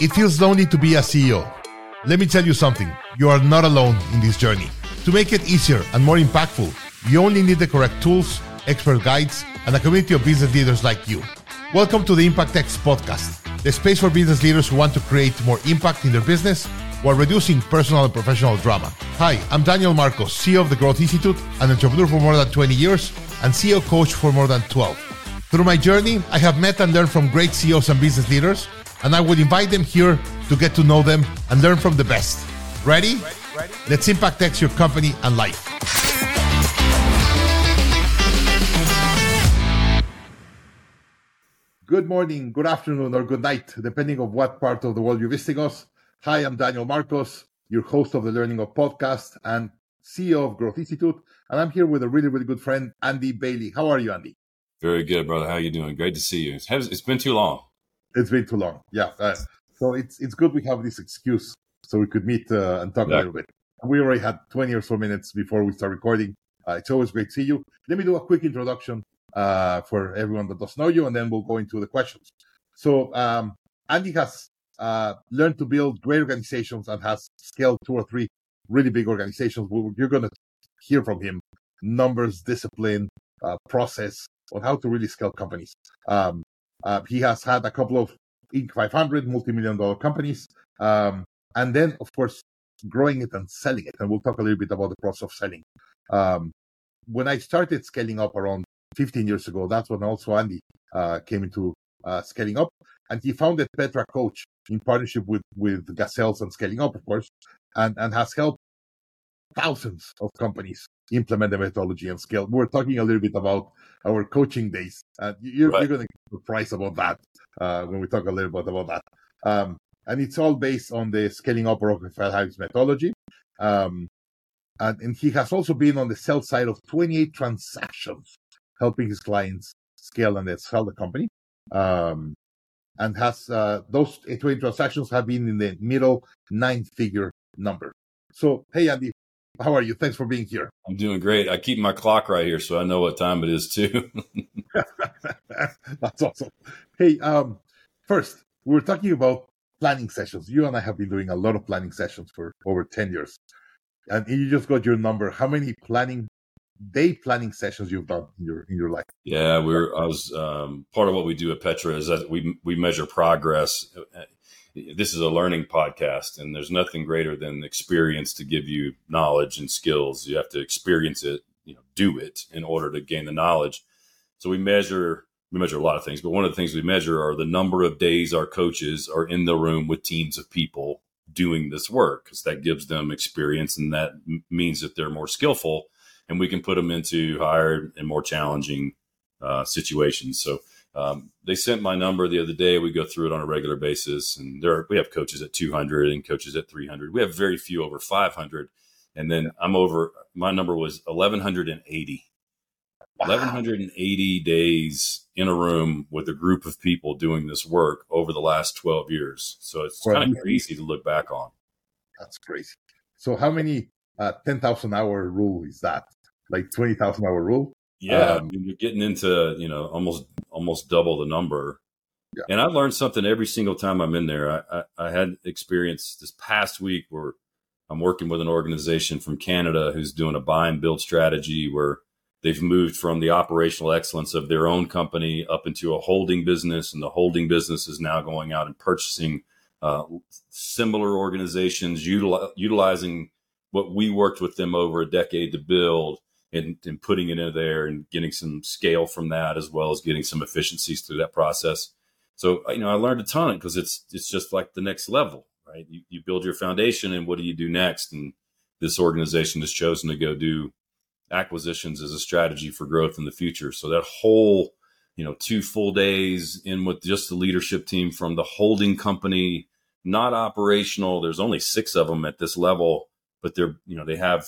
It feels lonely to be a CEO. Let me tell you something you are not alone in this journey. To make it easier and more impactful, you only need the correct tools, expert guides, and a community of business leaders like you. Welcome to the Impact X podcast, the space for business leaders who want to create more impact in their business while reducing personal and professional drama. Hi, I'm Daniel Marcos, CEO of the Growth Institute, an entrepreneur for more than 20 years, and CEO coach for more than 12. Through my journey, I have met and learned from great CEOs and business leaders and I would invite them here to get to know them and learn from the best. Ready? Ready? Ready? Let's Impact X your company and life. Good morning, good afternoon, or good night, depending on what part of the world you're visiting us. Hi, I'm Daniel Marcos, your host of the Learning Up podcast and CEO of Growth Institute, and I'm here with a really, really good friend, Andy Bailey. How are you, Andy? Very good, brother. How are you doing? Great to see you. It's been too long. It's been too long. Yeah. Uh, so it's it's good we have this excuse so we could meet uh, and talk a little bit. We already had 20 or so minutes before we start recording. Uh, it's always great to see you. Let me do a quick introduction uh, for everyone that doesn't know you, and then we'll go into the questions. So um, Andy has uh, learned to build great organizations and has scaled two or three really big organizations. You're going to hear from him numbers, discipline, uh, process on how to really scale companies. Um, uh, he has had a couple of Inc. 500 multi-million dollar companies, um, and then of course growing it and selling it. And we'll talk a little bit about the process of selling. Um, when I started scaling up around 15 years ago, that's when also Andy uh, came into uh, scaling up, and he founded Petra Coach in partnership with with Gazelles and Scaling Up, of course, and and has helped thousands of companies implement the methodology and scale. We're talking a little bit about our coaching days. Uh, you're, right. you're going to get surprised about that uh, when we talk a little bit about that. Um, and it's all based on the scaling up Rockefeller Habits methodology. Um, and, and he has also been on the sell side of 28 transactions, helping his clients scale and sell the company. Um, and has uh, those 28 transactions have been in the middle nine figure number. So, hey, Andy, how are you? Thanks for being here. I'm doing great. I keep my clock right here, so I know what time it is too. That's awesome. Hey, um, first, we were talking about planning sessions. You and I have been doing a lot of planning sessions for over 10 years. And you just got your number. How many planning day planning sessions you've done in your in your life? Yeah, we're I was um, part of what we do at Petra is that we we measure progress this is a learning podcast and there's nothing greater than experience to give you knowledge and skills. You have to experience it you know do it in order to gain the knowledge. So we measure we measure a lot of things but one of the things we measure are the number of days our coaches are in the room with teams of people doing this work because that gives them experience and that m- means that they're more skillful and we can put them into higher and more challenging uh, situations. So um, they sent my number the other day. We go through it on a regular basis, and there are, we have coaches at 200 and coaches at 300. We have very few over 500, and then I'm over. My number was 1180. Wow. 1180 days in a room with a group of people doing this work over the last 12 years. So it's well, kind of crazy to look back on. That's crazy. So how many uh, 10,000 hour rule is that? Like 20,000 hour rule? Yeah, um, I mean, you're getting into you know almost almost double the number. Yeah. And I learned something every single time I'm in there. I, I, I had experience this past week where I'm working with an organization from Canada who's doing a buy and build strategy where they've moved from the operational excellence of their own company up into a holding business, and the holding business is now going out and purchasing uh, similar organizations, util- utilizing what we worked with them over a decade to build and, and putting it in there and getting some scale from that as well as getting some efficiencies through that process. So uh, you know, I learned a ton because it's it's just like the next level, right? You, you build your foundation, and what do you do next? And this organization has chosen to go do acquisitions as a strategy for growth in the future. So that whole you know two full days in with just the leadership team from the holding company, not operational. There's only six of them at this level, but they're you know they have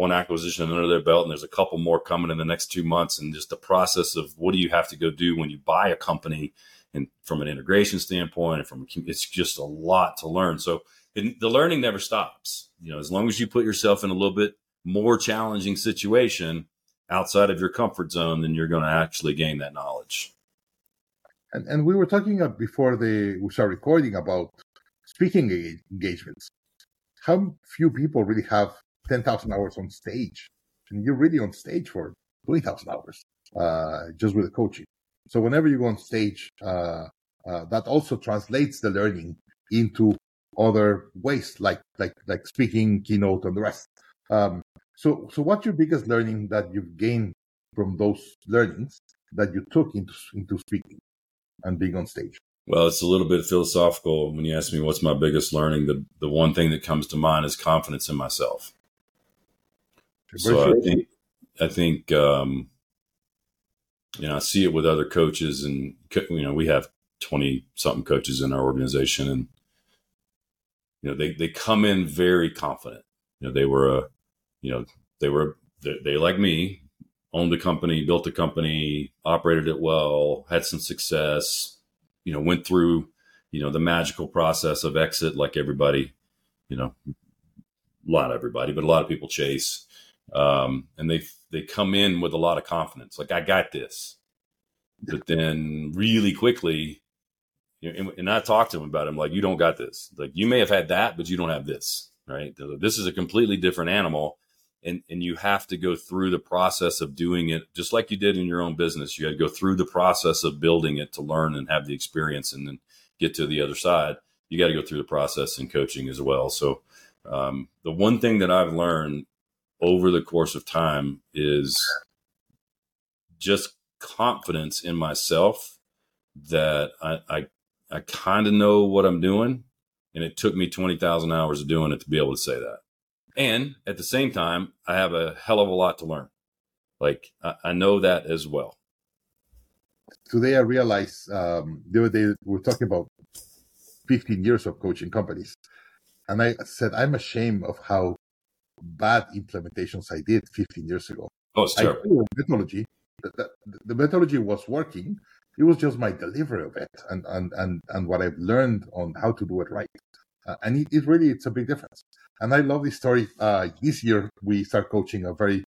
one acquisition under their belt, and there's a couple more coming in the next two months. And just the process of what do you have to go do when you buy a company, and from an integration standpoint, and from it's just a lot to learn. So the learning never stops. You know, as long as you put yourself in a little bit more challenging situation outside of your comfort zone, then you're going to actually gain that knowledge. And, and we were talking before the we started recording about speaking engagements. How few people really have 10,000 hours on stage? And you're really on stage for 20,000 hours uh, just with the coaching. So whenever you go on stage, uh, uh, that also translates the learning into other ways, like like like speaking, keynote, and the rest. Um, so so what's your biggest learning that you've gained from those learnings that you took into into speaking and being on stage? Well, it's a little bit philosophical when you ask me what's my biggest learning. The the one thing that comes to mind is confidence in myself. So I think I think um, you know I see it with other coaches, and you know we have twenty something coaches in our organization, and you know they they come in very confident. You know they were a you know they were they, they like me owned a company, built a company, operated it well, had some success, you know, went through, you know, the magical process of exit like everybody, you know, a lot of everybody, but a lot of people chase. Um, and they they come in with a lot of confidence, like I got this. But then really quickly, you know, and, and I talked to him about him like, you don't got this. Like you may have had that, but you don't have this, right? This is a completely different animal and and you have to go through the process of doing it just like you did in your own business you had to go through the process of building it to learn and have the experience and then get to the other side you got to go through the process in coaching as well so um, the one thing that i've learned over the course of time is just confidence in myself that i i, I kind of know what i'm doing and it took me 20000 hours of doing it to be able to say that and at the same time, I have a hell of a lot to learn. Like I, I know that as well. Today, I realize um, the other day we were talking about 15 years of coaching companies, and I said I'm ashamed of how bad implementations I did 15 years ago. Oh, it's terrible. Methodology. The, the, the, methodology was working. It was just my delivery of it and, and, and, and what I've learned on how to do it right. Uh, and it, it, really, it's a big difference. And I love this story. Uh, this year, we start coaching a very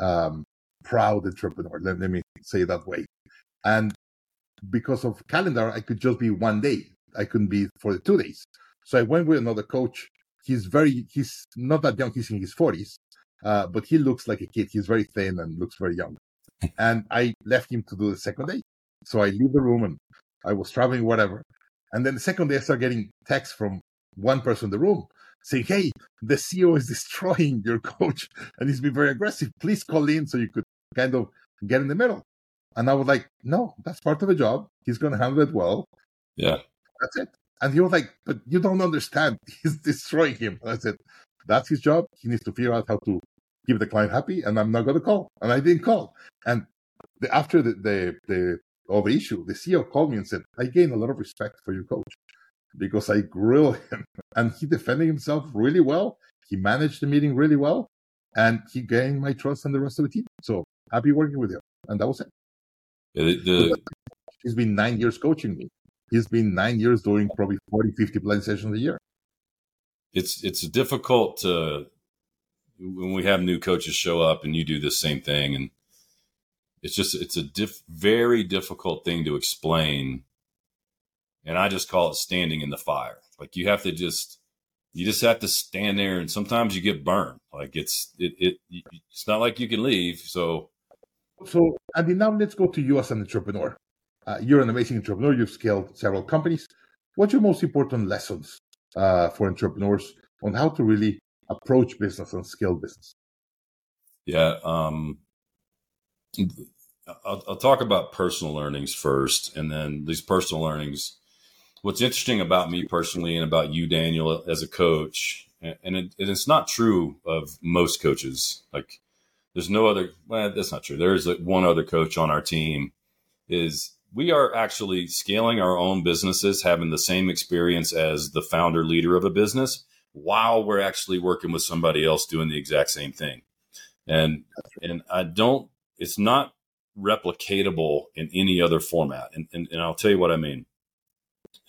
um, proud entrepreneur. Let, let me say that way. And because of calendar, I could just be one day. I couldn't be for the two days. So I went with another coach. He's very, he's not that young. He's in his forties, uh, but he looks like a kid. He's very thin and looks very young. And I left him to do the second day. So I leave the room and I was traveling, whatever. And then the second day, I start getting texts from one person in the room saying, Hey, the CEO is destroying your coach and he's been very aggressive. Please call in so you could kind of get in the middle. And I was like, No, that's part of the job. He's going to handle it well. Yeah. That's it. And he was like, But you don't understand. He's destroying him. And I said, That's his job. He needs to figure out how to keep the client happy. And I'm not going to call. And I didn't call. And the, after the, the, the, all the issue, the CEO called me and said, I gain a lot of respect for your coach because I grilled him and he defended himself really well. He managed the meeting really well and he gained my trust and the rest of the team. So happy working with him. And that was it. Yeah, the, the... He's been nine years coaching me. He's been nine years doing probably 40, 50 blind sessions a year. It's, it's difficult to, when we have new coaches show up and you do the same thing and it's just, it's a diff, very difficult thing to explain and I just call it standing in the fire. Like you have to just you just have to stand there, and sometimes you get burned. Like it's it, it it's not like you can leave. So so Andy, now let's go to you as an entrepreneur. Uh, you're an amazing entrepreneur. You've scaled several companies. What's your most important lessons uh, for entrepreneurs on how to really approach business and scale business? Yeah, um, I'll, I'll, talk about personal learnings first, and then these personal learnings what's interesting about me personally and about you, Daniel, as a coach, and, it, it's not true of most coaches. Like, there's no other. Well, that's not true. There's like one other coach on our team. Is we are actually scaling our own businesses, having the same experience as the founder leader of a business, while we're actually working with somebody else doing the exact same thing. And and I don't. It's not replicatable in any other format. And, and, and I'll tell you what I mean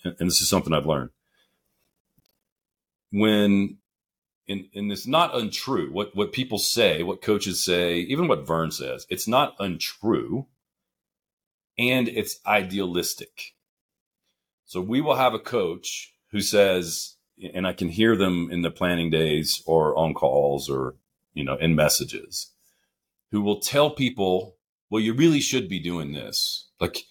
and this is something I've learned. When and, and it's not untrue what what people say, what coaches say, even what Verne says, it's not untrue and it's idealistic. So we will have a coach who says, and I can hear them in the planning days or on calls or, you know, in messages, who will tell people, well, you really should be doing this. Like,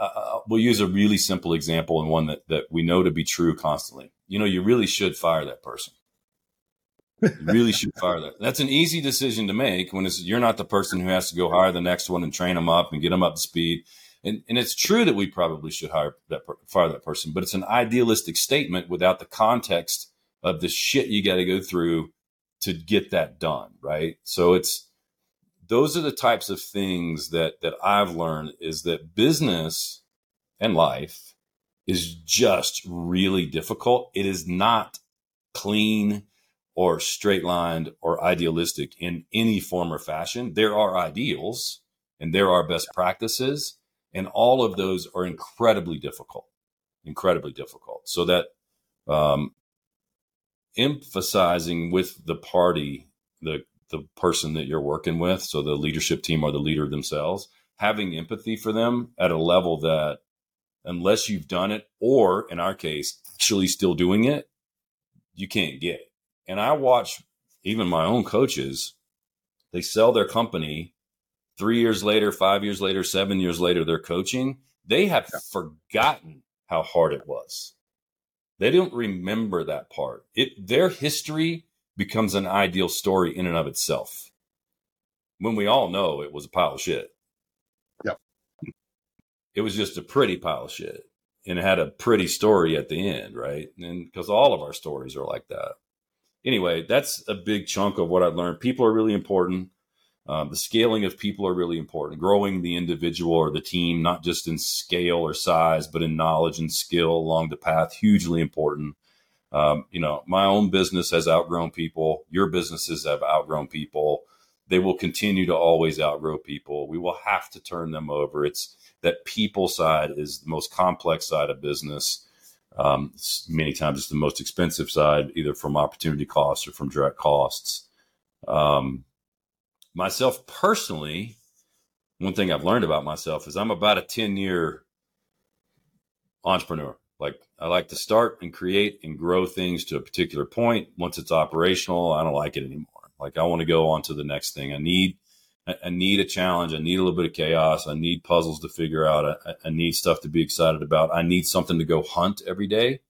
uh, uh, we'll use a really simple example and one that, that we know to be true constantly. You know, you really should fire that person. You really should fire that. That's an easy decision to make when it's, you're not the person who has to go hire the next one and train them up and get them up to speed. And, and it's true that we probably should hire that fire that person, but it's an idealistic statement without the context of the shit you got to go through to get that done, right? So it's those are the types of things that that I've learned is that business and life is just really difficult. It is not clean or straight lined or idealistic in any form or fashion. There are ideals and there are best practices, and all of those are incredibly difficult, incredibly difficult. So that um, emphasizing with the party, the the person that you're working with, so the leadership team or the leader themselves, having empathy for them at a level that unless you've done it, or in our case, actually still doing it, you can't get. And I watch even my own coaches, they sell their company three years later, five years later, seven years later, they're coaching. They have yeah. forgotten how hard it was. They don't remember that part. It their history becomes an ideal story in and of itself. When we all know it was a pile of shit. Yep. It was just a pretty pile of shit. And it had a pretty story at the end, right? And because all of our stories are like that. Anyway, that's a big chunk of what I've learned. People are really important. Um, the scaling of people are really important. Growing the individual or the team, not just in scale or size, but in knowledge and skill along the path, hugely important. Um, you know, my own business has outgrown people. Your businesses have outgrown people. They will continue to always outgrow people. We will have to turn them over. It's that people side is the most complex side of business. Um, many times it's the most expensive side, either from opportunity costs or from direct costs. Um, myself personally, one thing I've learned about myself is I'm about a 10 year entrepreneur. Like I like to start and create and grow things to a particular point. Once it's operational, I don't like it anymore. Like I want to go on to the next thing. I need, I need a challenge. I need a little bit of chaos. I need puzzles to figure out. I, I need stuff to be excited about. I need something to go hunt every day.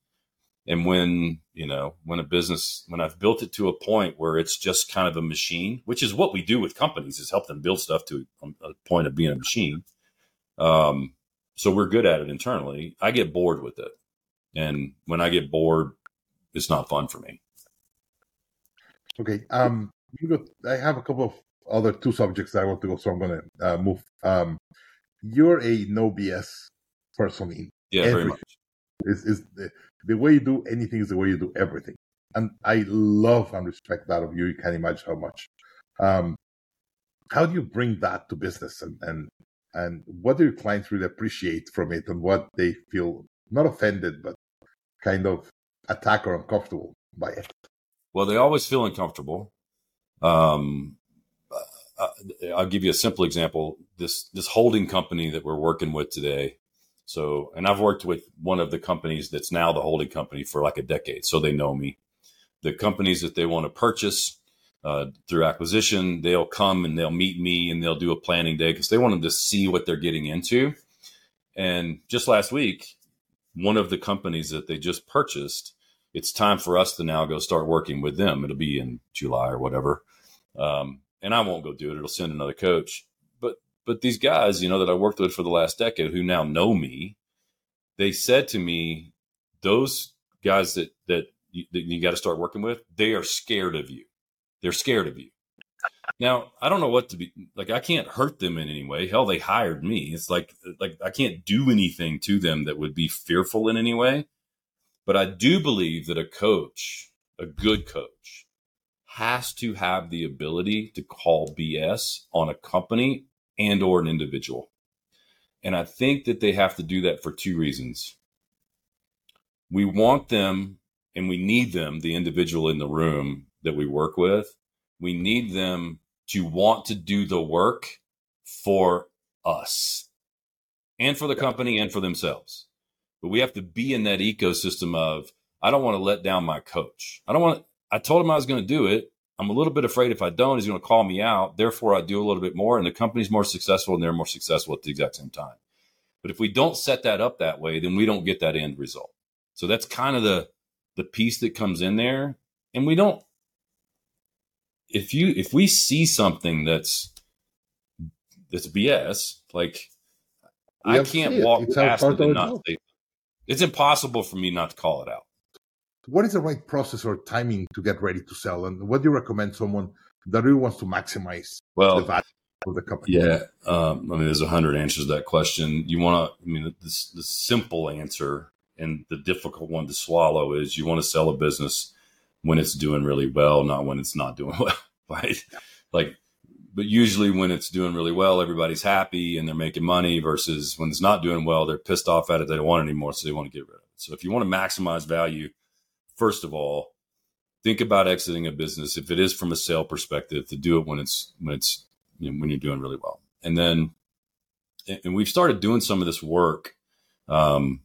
And when, you know, when a business, when I've built it to a point where it's just kind of a machine, which is what we do with companies is help them build stuff to a point of being a machine. Um, so we're good at it internally. I get bored with it. And when I get bored, it's not fun for me. Okay. Um, I have a couple of other two subjects I want to go, so I'm going to uh, move. Um, you're a no BS person. yeah, everything. very much. Is is the, way you do anything is the way you do everything, and I love and respect that of you. You can't imagine how much. Um, how do you bring that to business, and and and what do your clients really appreciate from it, and what they feel not offended but kind of attacked or uncomfortable by it? Well, they always feel uncomfortable. Um, uh, I'll give you a simple example. This this holding company that we're working with today. So, and I've worked with one of the companies that's now the holding company for like a decade, so they know me. The companies that they want to purchase uh, through acquisition, they'll come and they'll meet me and they'll do a planning day because they want them to see what they're getting into. And just last week, one of the companies that they just purchased, it's time for us to now go start working with them. It'll be in July or whatever. Um, and I won't go do it. It'll send another coach. But these guys, you know, that I worked with for the last decade who now know me, they said to me, those guys that that you, that you got to start working with, they are scared of you. They're scared of you. Now, I don't know what to be like. I can't hurt them in any way. Hell, they hired me. It's like like I can't do anything to them that would be fearful in any way. But I do believe that a coach, a good coach, has to have the ability to call BS on a company and or an individual. And I think that they have to do that for two reasons. We want them and we need them, the individual in the room that we work with, we need them to want to do the work for us. and for the company and for themselves. But we have to be in that ecosystem of I don't want to let down my coach. I don't want. I told him I was going to do it. I'm a little bit afraid if I don't, he's going to call me out. Therefore, I do a little bit more, and the company's more successful, and they're more successful at the exact same time. But if we don't set that up that way, then we don't get that end result. So that's kind of the the piece that comes in there, and we don't. If you if we see something that's that's BS, like I can't walk past it and not. It's impossible for me not to call it out what is the right process or timing to get ready to sell? And what do you recommend someone that really wants to maximize well, the value of the company? yeah um, i mean there's a hundred answers to that question. You want to i mean the, the simple answer and the difficult one to swallow is you want to sell a business when it's doing really well not when it's not doing well right? Like but usually when it's doing really well everybody's happy and they're making money versus when it's not doing well they're pissed off at it. They don't want it anymore so they want to get rid of it. So if you want to maximize value first of all, think about exiting a business if it is from a sale perspective to do it when it's when it's you know, when you're doing really well. And then and we've started doing some of this work. Um,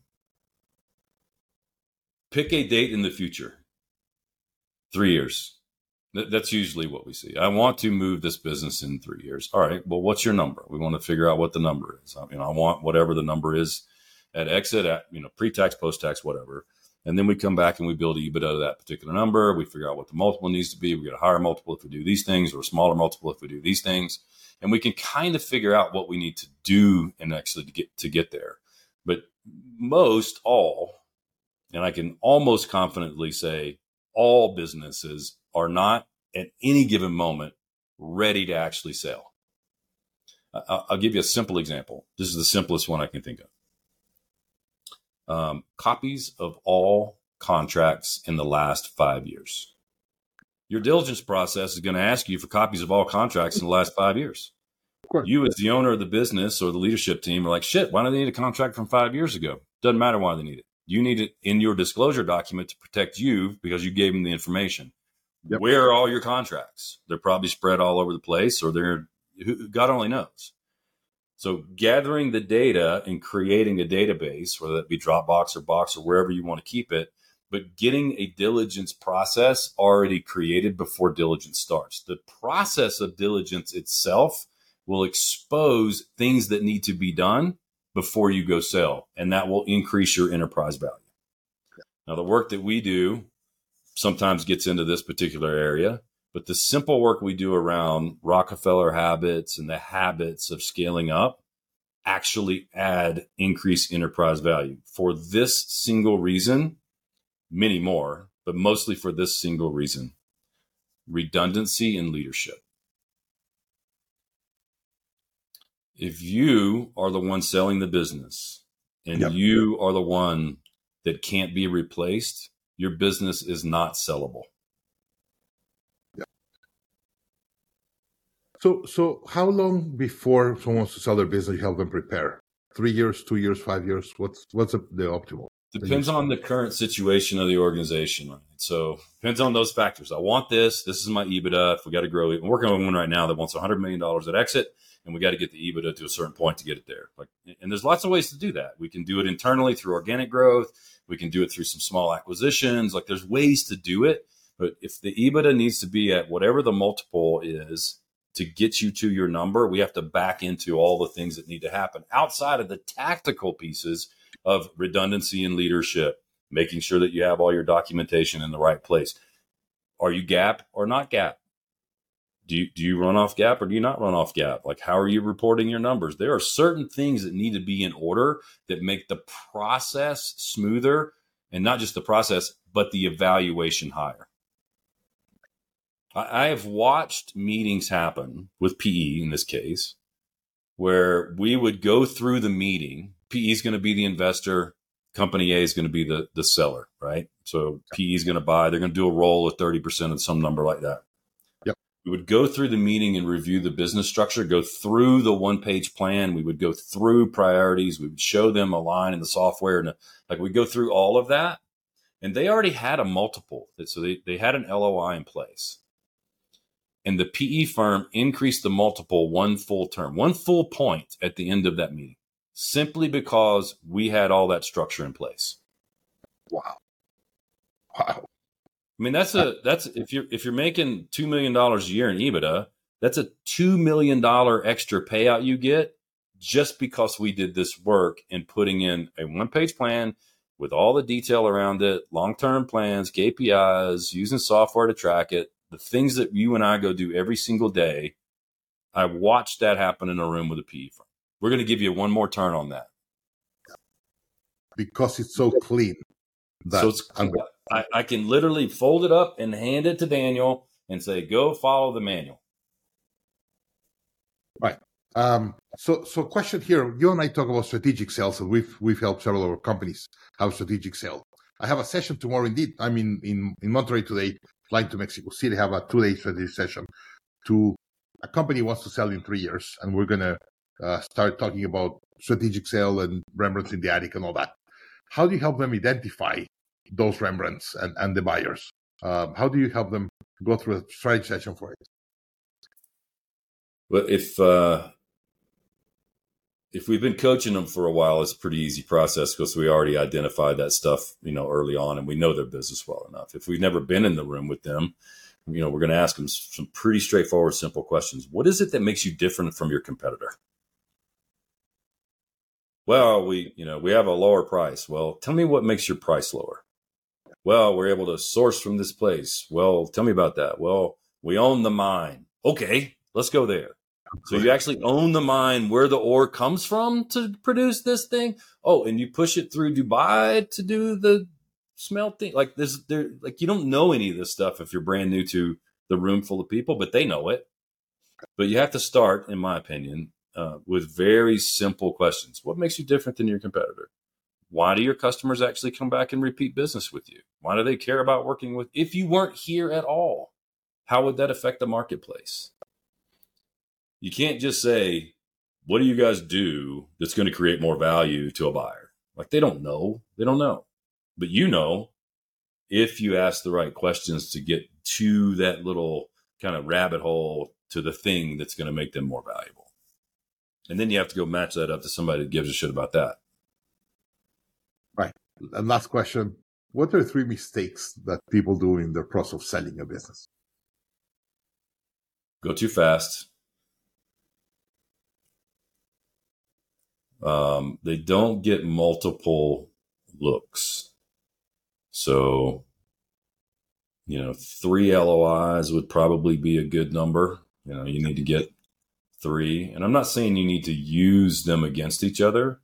pick a date in the future. Three years. That's usually what we see. I want to move this business in three years. All right. Well, what's your number? We want to figure out what the number is. I mean, I want whatever the number is at exit, at you know, pre-tax, post-tax, whatever. And then we come back and we build a EBITDA of that particular number. We figure out what the multiple needs to be. We get a higher multiple if we do these things or a smaller multiple if we do these things. And we can kind of figure out what we need to do and actually to get to get there. But most all, and I can almost confidently say all businesses are not at any given moment ready to actually sell. I'll give you a simple example. This is the simplest one I can think of um, copies of all contracts in the last five years. Your diligence process is going to ask you for copies of all contracts in the last five years. You, as the owner of the business or the leadership team, are like, shit, why do they need a contract from five years ago? Doesn't matter why they need it. You need it in your disclosure document to protect you because you gave them the information. Yep. Where are all your contracts? They're probably spread all over the place, or they're God only knows. So gathering the data and creating a database, whether that be Dropbox or Box or wherever you want to keep it, but getting a diligence process already created before diligence starts. The process of diligence itself will expose things that need to be done before you go sell, and that will increase your enterprise value. Now, the work that we do sometimes gets into this particular area, but the simple work we do around Rockefeller habits and the habits of scaling up actually add increased enterprise value for this single reason, many more, but mostly for this single reason redundancy in leadership. If you are the one selling the business and yep. you are the one that can't be replaced, your business is not sellable. So, so how long before someone wants to sell their business, you help them prepare? Three years, two years, five years? What's what's the optimal? Depends on the current situation of the organization. So depends on those factors. I want this. This is my EBITDA. If we got to grow I'm working on one right now that wants 100 million dollars at exit, and we got to get the EBITDA to a certain point to get it there. Like, and there's lots of ways to do that. We can do it internally through organic growth. We can do it through some small acquisitions. Like, there's ways to do it. But if the EBITDA needs to be at whatever the multiple is to get you to your number, we have to back into all the things that need to happen outside of the tactical pieces of redundancy and leadership, making sure that you have all your documentation in the right place. Are you GAAP or not GAAP? Do you, do you run off GAAP or do you not run off GAAP? Like, how are you reporting your numbers? There are certain things that need to be in order that make the process smoother and not just the process, but the evaluation higher. I have watched meetings happen with PE in this case, where we would go through the meeting. PE is going to be the investor, company A is going to be the, the seller, right? So PE is going to buy, they're going to do a roll of 30% of some number like that. Yep. We would go through the meeting and review the business structure, go through the one page plan. We would go through priorities. We would show them a line in the software. And like we go through all of that. And they already had a multiple. So they, they had an LOI in place and the PE firm increased the multiple one full term, one full point at the end of that meeting. simply because we had all that structure in place. Wow. Wow. I mean, that's a that's if you're if you're making two million dollars a year in EBITDA, that's a two million dollar extra payout you get just because we did this work in putting in a one page plan with all the detail around it, long term plans, KPIs, using software to track it, the things that you and I go do every single day. I watched that happen in a room with a PE firm. We're going to give you one more turn on that because it's so clean. so it's, I, I can literally fold it up and hand it to Daniel and say, "Go follow the manual." Right. Um, so, so question here. You and I talk about strategic sales, and we've we've helped several of our companies have strategic sales. I have a session tomorrow. Indeed, I'm in in, in Monterrey today, flying to Mexico City. Have a two day strategic session. To a company wants to sell in three years, and we're gonna uh, start talking about strategic sale and Rembrandts in the attic and all that. How do you help them identify those Rembrandts and, and the buyers? Um, how do you help them go through a strategy session for it? Well, if uh, if we've been coaching them for a while, it's a pretty easy process because we already identified that stuff, you know, early on, and we know their business well enough. If we've never been in the room with them, you know, we're going to ask them some pretty straightforward, simple questions. What is it that makes you different from your competitor? Well, we, you know, we have a lower price. Well, tell me what makes your price lower. Well, we're able to source from this place. Well, tell me about that. Well, we own the mine. Okay, let's go there. So you actually own the mine where the ore comes from to produce this thing. Oh, and you push it through Dubai to do the smelting. Like this, there, like you don't know any of this stuff if you're brand new to the room full of people, but they know it. But you have to start, in my opinion, uh, with very simple questions. What makes you different than your competitor? Why do your customers actually come back and repeat business with you? Why do they care about working with? If you weren't here at all, how would that affect the marketplace? You can't just say, what do you guys do that's going to create more value to a buyer? Like they don't know. They don't know. But you know, if you ask the right questions to get to that little kind of rabbit hole to the thing that's going to make them more valuable. And then you have to go match that up to somebody that gives a shit about that. Right. And last question. What are three mistakes that people do in the process of selling a business? Go too fast. Um, they don't get multiple looks. So, you know, three LOIs would probably be a good number. You know, you need to get three. And I'm not saying you need to use them against each other,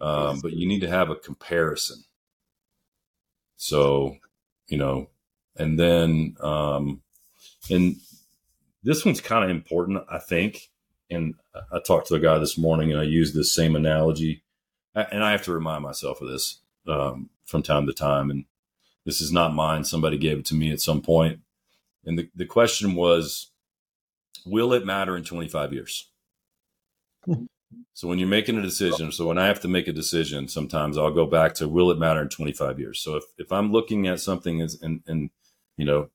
um, but you need to have a comparison. So, you know, and then, um, and this one's kind of important, I think. And I talked to a guy this morning and I used this same analogy. And I have to remind myself of this um, from time to time. And this is not mine. Somebody gave it to me at some point. And the, the question was, will it matter in 25 years? So when you're making a decision, so when I have to make a decision, sometimes I'll go back to will it matter in 25 years? So if, if I'm looking at something as and, and you know,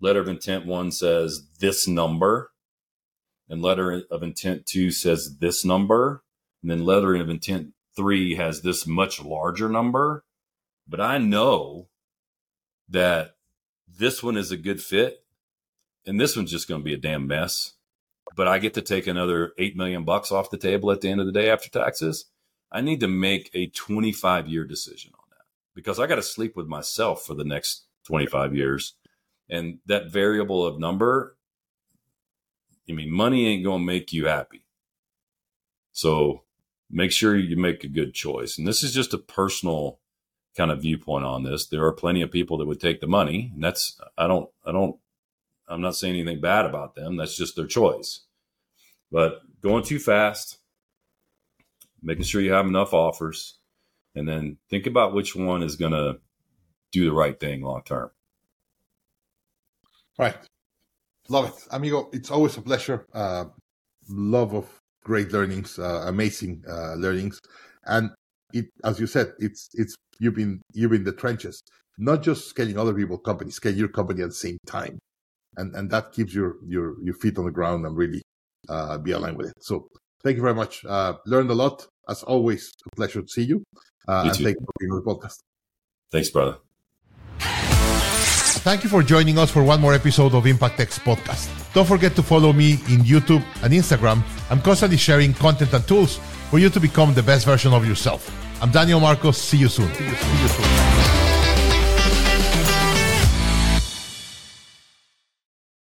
letter of intent one says this number, and letter of intent two says this number, and then letter of intent three has this much larger number. But I know that this one is a good fit, and this one's just going to be a damn mess but I get to take another 8 million bucks off the table at the end of the day after taxes, I need to make a 25 year decision on that because I got to sleep with myself for the next 25 years. And that variable of number, I mean, money ain't going to make you happy. So make sure you make a good choice. And this is just a personal kind of viewpoint on this. There are plenty of people that would take the money, and that's I don't I don't I'm not saying anything bad about them. That's just their choice. But going too fast, making sure you have enough offers, and then think about which one is going to do the right thing long term. Right. Love it. Amigo, it's always a pleasure. Uh, love of great learnings, uh, amazing uh, learnings. And it, as you said, it's, it's, you've been, you've been in the trenches, not just scaling other people companies, scaling your company at the same time and and that keeps your your your feet on the ground and really uh, be aligned with it. So thank you very much. Uh, learned a lot. as always, a pleasure to see you. Uh, and thank you for being on the podcast. Thanks, brother. Thank you for joining us for one more episode of Impact X podcast. Don't forget to follow me in YouTube and Instagram. I'm constantly sharing content and tools for you to become the best version of yourself. I'm Daniel Marcos. See you soon. See you, see you soon.